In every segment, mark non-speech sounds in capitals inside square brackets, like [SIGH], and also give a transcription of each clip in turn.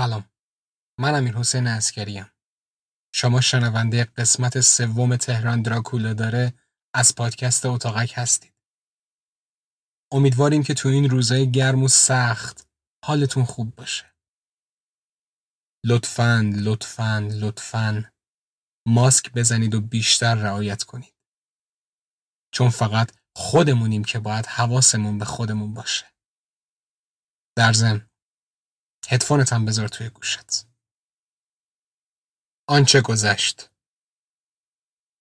سلام. من امیر حسین اسکریم شما شنونده قسمت سوم تهران دراکولا داره از پادکست اتاقک هستید. امیدواریم که تو این روزای گرم و سخت حالتون خوب باشه. لطفاً لطفاً لطفاً ماسک بزنید و بیشتر رعایت کنید. چون فقط خودمونیم که باید حواسمون به خودمون باشه. در ضمن هدفونت هم بذار توی گوشت. آنچه گذشت.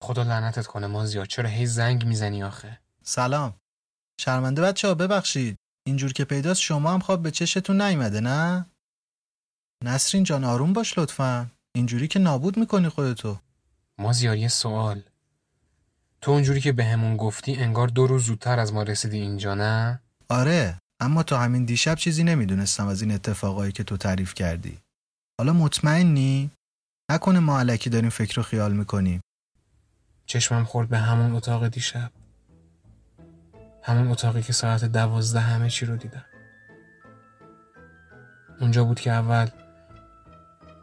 خدا لعنتت کنه مازیار چرا هی زنگ می‌زنی آخه؟ سلام. شرمنده بچه ها ببخشید. اینجور که پیداست شما هم خواب به چشتون نیومده نه؟ نسرین جان آروم باش لطفا. اینجوری که نابود می‌کنی خودتو. مازیار یه سوال. تو اونجوری که بهمون گفتی انگار دو روز زودتر از ما رسیدی اینجا نه؟ آره. اما تا همین دیشب چیزی نمی‌دونستم از این اتفاقایی که تو تعریف کردی. حالا مطمئنی؟ نکنه ما علکی داریم فکر و خیال می‌کنیم. چشمم خورد به همون اتاق دیشب. همون اتاقی که ساعت دوازده همه چی رو دیدم. اونجا بود که اول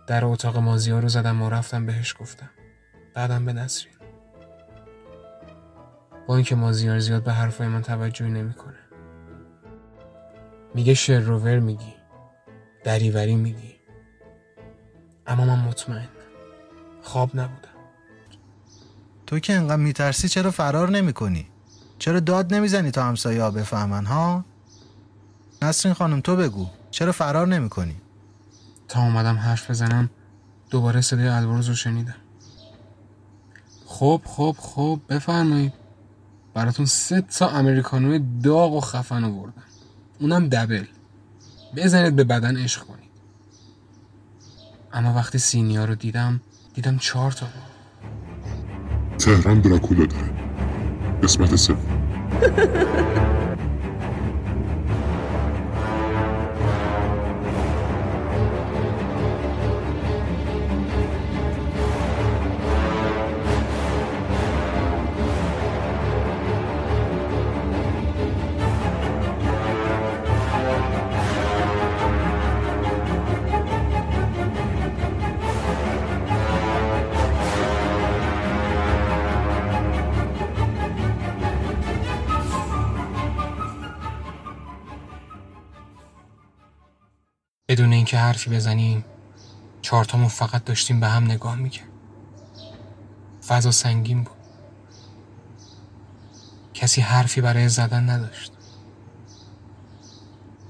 در اتاق مازیار رو زدم و رفتم بهش گفتم. بعدم به نسرین با اینکه مازیار زیاد به حرفای من توجهی نمی‌کنه. میگه شروور میگی. دریوری میگی. اما من مطمئنم. خواب نبودم. تو که انقدر میترسی چرا فرار نمی‌کنی؟ چرا داد نمی‌زنی تا همسایه ها بفهمن ها؟ نسرین خانم تو بگو. چرا فرار نمی‌کنی؟ تا اومدم حرف بزنم دوباره صدای البرز رو شنیدم. خب خب خب بفرمایید. براتون سه تا امریکانوی داغ و خفن آوردم اونم دبل. بزنید به بدن عشق کنید. اما وقتی سینیا رو دیدم دیدم چهار تا بود. تهران دراکولا داره. قسمت سوم. [LAUGHS] اینکه حرفی بزنیم چهارتامون فقط داشتیم به هم نگاه می‌کرد. فضا سنگین بود. کسی حرفی برای زدن نداشت.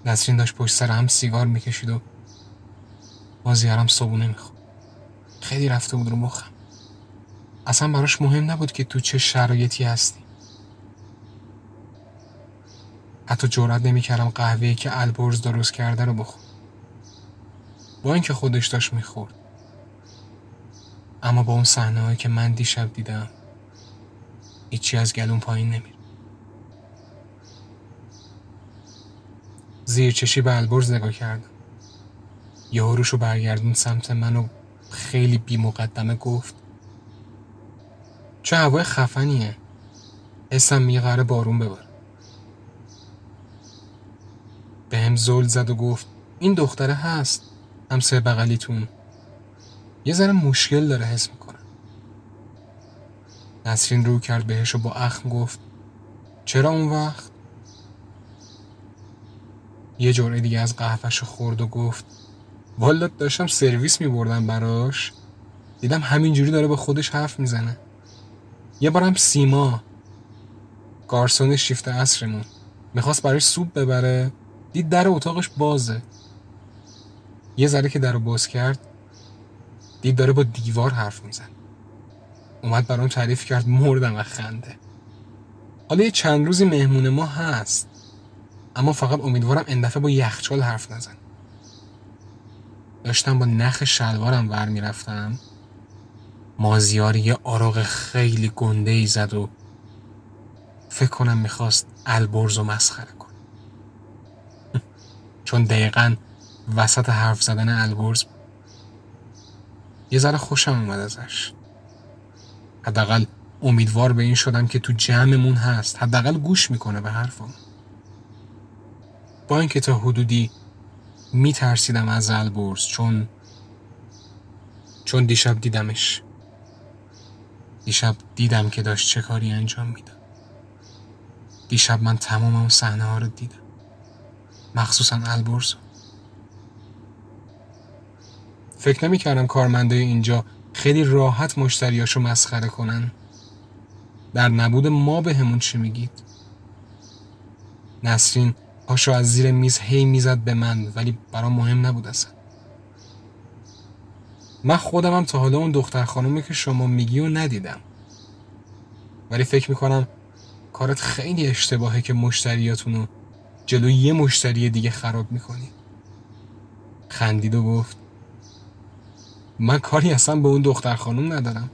نسرین داشت پشت سر هم سیگار می‌کشید و مازیارم صبونه می‌خورد. خیلی رفته بود رو مخم. اصلا براش مهم نبود که تو چه شرایطی هستی. حتی جرأت نمی‌کردم قهوه‌ای که البرز درست کرده رو بخور با اینکه خودش داشت می‌خورد. اما با اون صحنه که من دیشب دیدم هیچی از گلون پایین نمیر زیر چشی به البرز نگاه کردم. یه رو برگردون سمت من و خیلی بی مقدمه گفت چه هوای خفنیه. حسم میقره بارون ببار به هم زل زد و گفت این دختره هست. همسایه بغلیتون. یه ذره مشکل داره حس می‌کنم. نسرین رو کرد بهش و با اخم گفت چرا اون وقت؟ یه جرعه دیگه از قهوهش خورد و گفت والا داشتم سرویس میبردم براش. دیدم همینجوری داره با خودش حرف می‌زنه. یه بارم سیما. گارسون شیفت عصرمون. می‌خواست براش سوپ ببره. دید در اتاقش بازه. یه ذره که در رو باز کرد دید داره با دیوار حرف میزن اومد برام تعریف کرد مردم و خنده. حالا یه چند روزی مهمون ما هست اما فقط امیدوارم این دفعه با یخچال حرف نزن. داشتم با نخ شلوارم ور می‌رفتم. مازیار یه آراغ خیلی گنده ای زد و فکر کنم می‌خواست البرز و مسخره کن [LAUGHS] چون دقیقا وسط حرف زدن بود یه ذره خوشم اومد ازش. حداقل امیدوار به این شدم که تو جمعمون هست. حداقل گوش می‌کنه به حرفم. با اینکه تا حدودی میترسیدم از البرز چون چون دیشب دیدمش. دیشب دیدم که داشت چه کاری انجام می‌داد. دیشب من تمام اون صحنه ها رو دیدم. مخصوصا البرز فکر نمی کردم کارمنده اینجا خیلی راحت مشتریاشو مسخره کنن. در نبود ما به همون چی میگید؟ نسرین پاشو از زیر میز هی می‌زد به من ولی برام مهم نبود اصلا. من خودم هم تا حالا اون دختر خانومی که شما میگی و ندیدم. ولی فکر می‌کنم کارت خیلی اشتباهه که مشتریاتونو جلوی یه مشتری دیگه خراب می‌کنی. خندید و گفت من کاری اصلا به اون دختر خانم ندارم.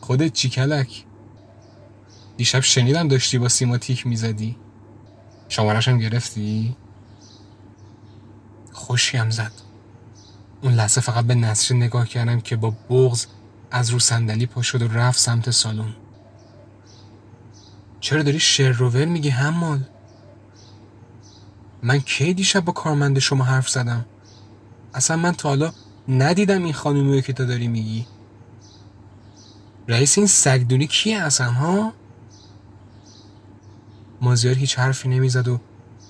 خودت چی کلک؟ دیشب شنیدم داشتی با سیما تیک می‌زدی. شمارش هم گرفتی؟ خوشیم زد. اون لحظه فقط به نسرین نگاه کردم که با بغز از رو صندلی پا شد و رفت سمت سالن. چرا داری شروور میگی همال من کی دیشب با کارمند شما حرف زدم؟ اصلا من تا حالا ندیدم این خانومی که تو داری میگی. رئیس این سگدونی کیه اصلا ها؟ مازیار هیچ حرفی نمی‌زد و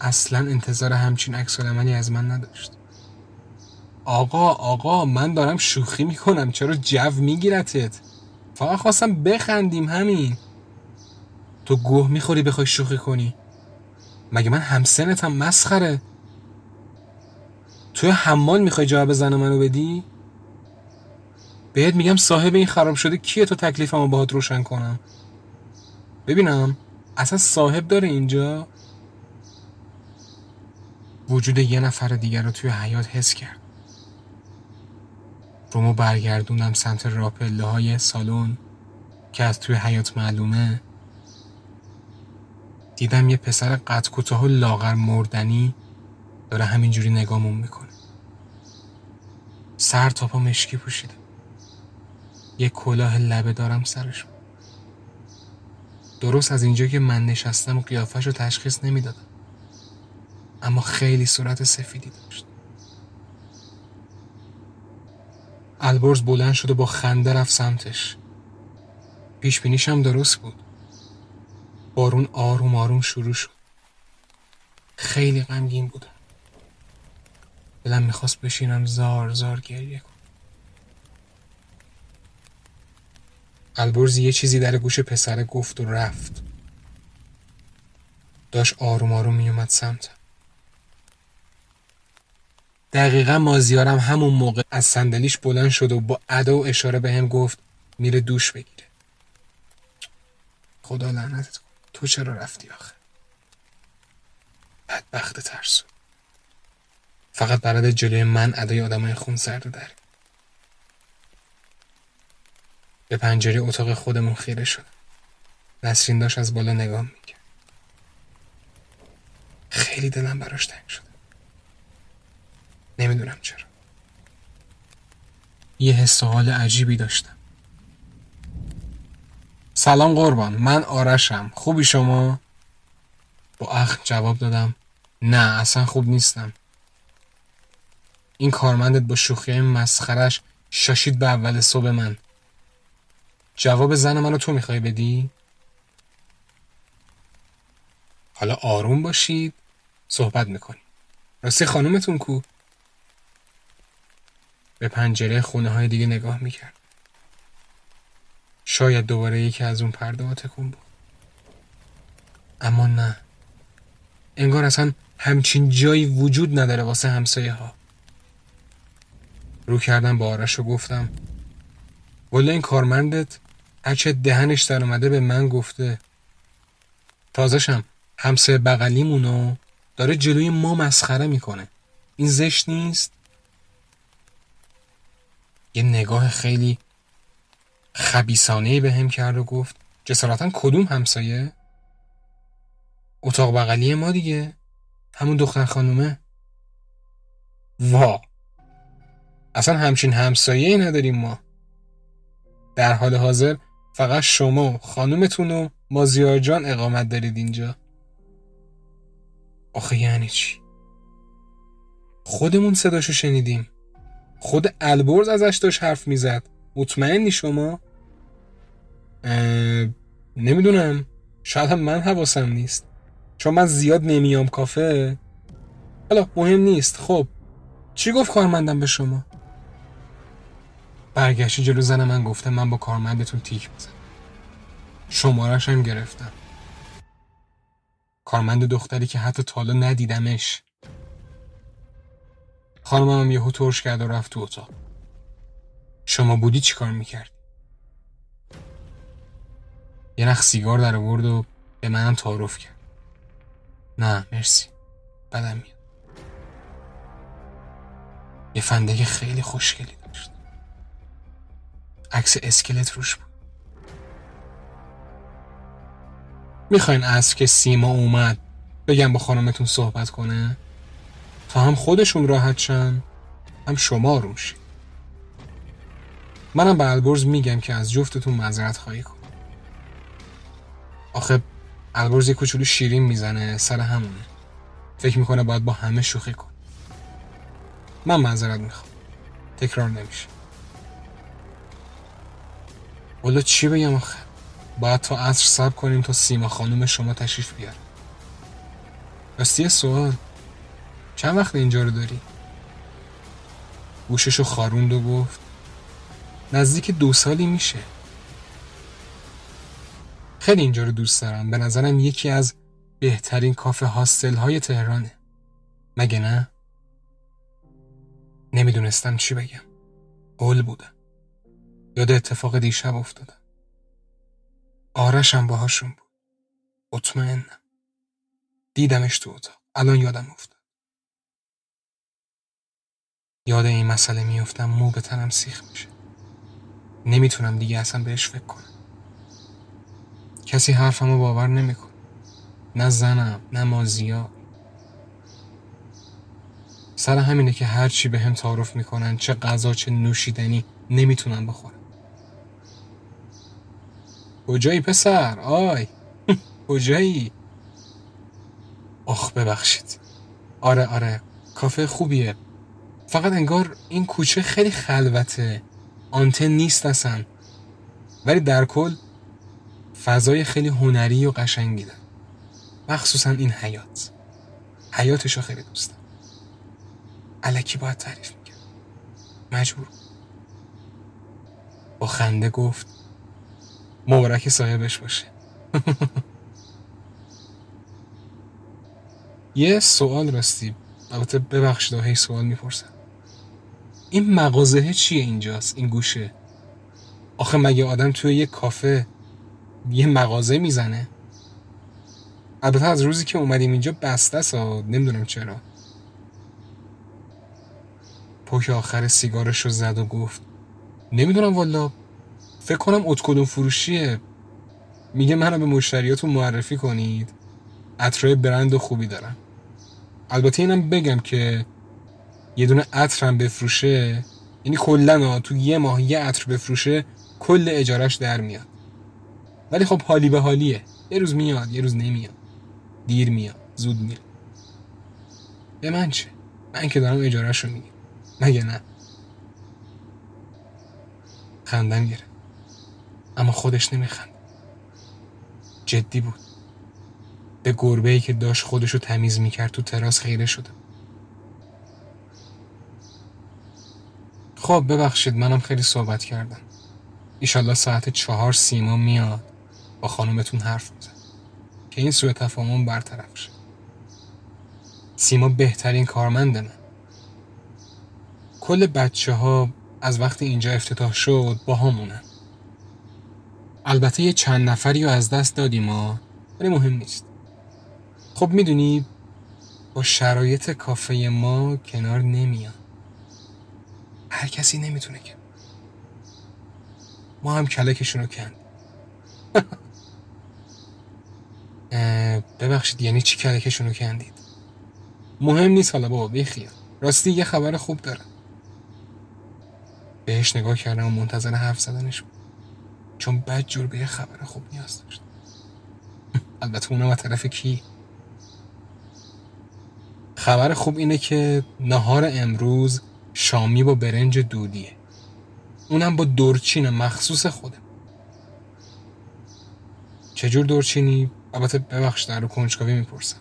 اصلا انتظار همچین عکس عملی از من نداشت. آقا آقا من دارم شوخی می‌کنم چرا جو میگیرتت؟ فقط خواستم بخندیم همین. تو گوه می‌خوری بخوای شوخی کنی. مگه من همسنتم مسخره؟ توی حمال می‌خوای جواب زن منو بدی؟ بهت میگم صاحب این خراب شده کیه تو تکلیفمو باهات روشن کنم؟ ببینم اصلا صاحب داره اینجا؟ وجود یه نفر دیگر رو توی حیات حس کرد. رومو برگردوندم سمت راپله های سالن که از توی حیات معلومه. دیدم یه پسر قد کوتاه و لاغر مردنی داره همینجوری نگامون می‌کنه. سر تا پا مشکی پوشیده یه کلاه لبه دارم سرش. درست از اینجا که من نشستم و قیافش رو تشخیص نمی‌دادم. اما خیلی صورت سفیدی داشت. البرز بلند شد و با خنده رفت سمتش. پیش بینیشم درست بود. بارون آروم آروم شروع شد. خیلی غمگین بودم. دلم می‌خواست بشینم زار زار گریه کنم. البرز یه چیزی در گوش پسر گفت و رفت. داشت آروم آروم میومد سمتم. دقیقا مازیارم همون موقع از صندلیش بلند شد و با ادا و اشاره به هم گفت میره دوش بگیره. خدا لعنتت کن. تو چرا رفتی آخه؟ بدبخت ترسو. فقط برای جلوی من ادای آدمای خون سرد در. به پنجره اتاق خودمون خیره شد. نسرین داشت از بالا نگاه می‌کرد. خیلی دلم براش تنگ شد. نمی‌دونم چرا. یه حس حال عجیبی داشتم. سلام قربان من آرشم. خوبی شما؟ با اخ جواب دادم نه اصلا خوب نیستم. این کارمندت با شوخی مسخرش شاشید به اول صبح من. جواب زن منو تو می‌خوای بدی؟ حالا آروم باشید صحبت می‌کنی راستی خانومتون کو؟ به پنجره خونه های دیگه نگاه می‌کرد. شاید دوباره یکی از اون پرده تکون بود. اما نه. انگار اصلا همچین جایی وجود نداره واسه همسایه ها رو کردم با آرش و گفتم ولی این کارمندت هرچه دهنش در اومده به من گفته. تازشم همسایه بغلیمونو داره جلوی ما مسخره می‌کنه. این زشت نیست؟ یه نگاه خیلی خبیسانه به هم کرد و گفت جسارتا کدوم همسایه؟ اتاق بغلی ما دیگه. همون دختر خانومه. وا! اصلا همچین همسایه نداریم ما. در حال حاضر فقط شما خانومتون و مازیار جان اقامت دارید اینجا. آخه یعنی چی؟ خودمون صداشو شنیدیم. خود البرز ازش داشت حرف می‌زد. مطمئنی شما؟ نمی‌دونم. شاید هم من حواسم نیست. چون من زیاد نمیام کافه. حالا مهم نیست. خب چی گفت کارمندم به شما؟ برگشتی جلو زن من گفته من با کارمندتون تیک بزن شمارش هم گرفتم. کارمند دختری که حتی تالا ندیدمش. خانمم هم یهو ترش کرد و رفت تو اتاق. شما بودی چی کار می‌کرد؟ یه نخ سیگار در آورد و به منم تعارف کرد. نه مرسی. بدم میاد. یه فندک خیلی خوشگلی. عکس اسکلت روش بود. می‌خواین از که سیما اومد بگم با خانمتون صحبت کنه؟ تا هم خودشون راحت شن هم شما روش. منم به البرز میگم که از جفتتون معذرت خواهی کن آخه البرز یه کوچولو شیرین می‌زنه سر همونه. فکر می‌کنه باید با همه شوخی کن من معذرت می‌خوام. تکرار نمیشه. والا چی بگم آخه؟ باید تا عصر صبر کنیم تا سیما خانوم شما تشریف بیار راستی سوال. چند وقت اینجا رو داری؟ گوششو خاروند و گفت نزدیک دو سالی میشه. خیلی اینجا رو دوست دارم. به نظرم یکی از بهترین کافه هاستل های تهرانه. مگه نه؟ نمی‌دونستم چی بگم. قول بودم. یاد اتفاق دیشب افتادم. آرشم باهاشون بود. مطمئنم. دیدمش تو اتاق. الان یادم افتاد. یاد این مسئله میفتم مو به تنم سیخ میشه. نمی‌تونم دیگه اصلا بهش فکر کنم. کسی حرفمو باور نمیکن نه زنم نه مازیا. سر همینه که هرچی به هم تعارف می‌کنن چه غذا چه نوشیدنی نمی‌تونم بخورم. کجایی پسر؟ آی. [LAUGHS] کجایی؟ آخ ببخشید. آره آره. کافه خوبیه. فقط انگار این کوچه خیلی خلوته. آنتن نیست اصلا. ولی در کل فضای خیلی هنری و قشنگی داره مخصوصا این حیات حیاتشو خیلی دوستم علکی باید تعریف می‌کرد. مجبور. با خنده گفت مبارک صاحبش باشه [LAUGHS] یه سوال راستی. البته ببخشید هی سوال می‌پرسم. این مغازه چیه اینجاست؟ این گوشه. آخه مگه آدم توی یه کافه یه مغازه می‌زنه؟ البته از روزی که اومدیم اینجا بسته است نمی‌دونم چرا. پوک آخر سیگارش رو زد و گفت نمی‌دونم والا فکر کنم اتکلون فروشیه. میگه منو به مشتریاتون معرفی کنید. عطرای برند خوبی دارم البته اینم بگم که یه دونه عطرم بفروشه یعنی کلا تو یه ماه یه عطر بفروشه کل اجارش در میاد. ولی خب حالی به حالیه. یه روز میاد یه روز نمیاد. دیر میاد زود میره به من چه؟ من که دارم اجارش رو میگم مگه نه؟ خندم گره اما خودش نمیخند. جدی بود. به گربه ای که داشت خودشو تمیز می‌کرد تو تراس خیره شده خب ببخشید منم خیلی صحبت کردم. ایشالله ساعت چهار سیما میاد. با خانومتون حرف میزن که این سوء تفاهم برطرف شه. سیما بهترین کارمند من. کل بچه ها از وقتی اینجا افتتاح شد با همونن. البته یه چند نفری رو از دست دادیم ما ولی مهم نیست. خب می‌دونی با شرایط کافه ما کنار نمیان. هر کسی نمی‌تونه که. ما هم کلکشون رو کند. [LAUGHS] ببخشید یعنی چی کلکشون رو کندید؟ مهم نیست حالا بابا بخیر راستی یه خبر خوب دارم. بهش نگاه کردم و منتظر حرف زدنش بود. چون بد جور به یه خبر خوب نیاز داشت. خبر خوب اینه که نهار امروز شامی با برنج دودیه. اونم با دورچین مخصوص خوده. چجور دورچینی؟ البته ببخش در رو کنجکاوی می‌پرسم.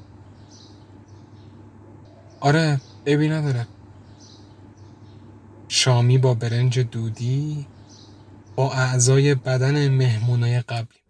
آره عیبی نداره. شامی با برنج دودی با اعضای بدن مهمونای قبلی.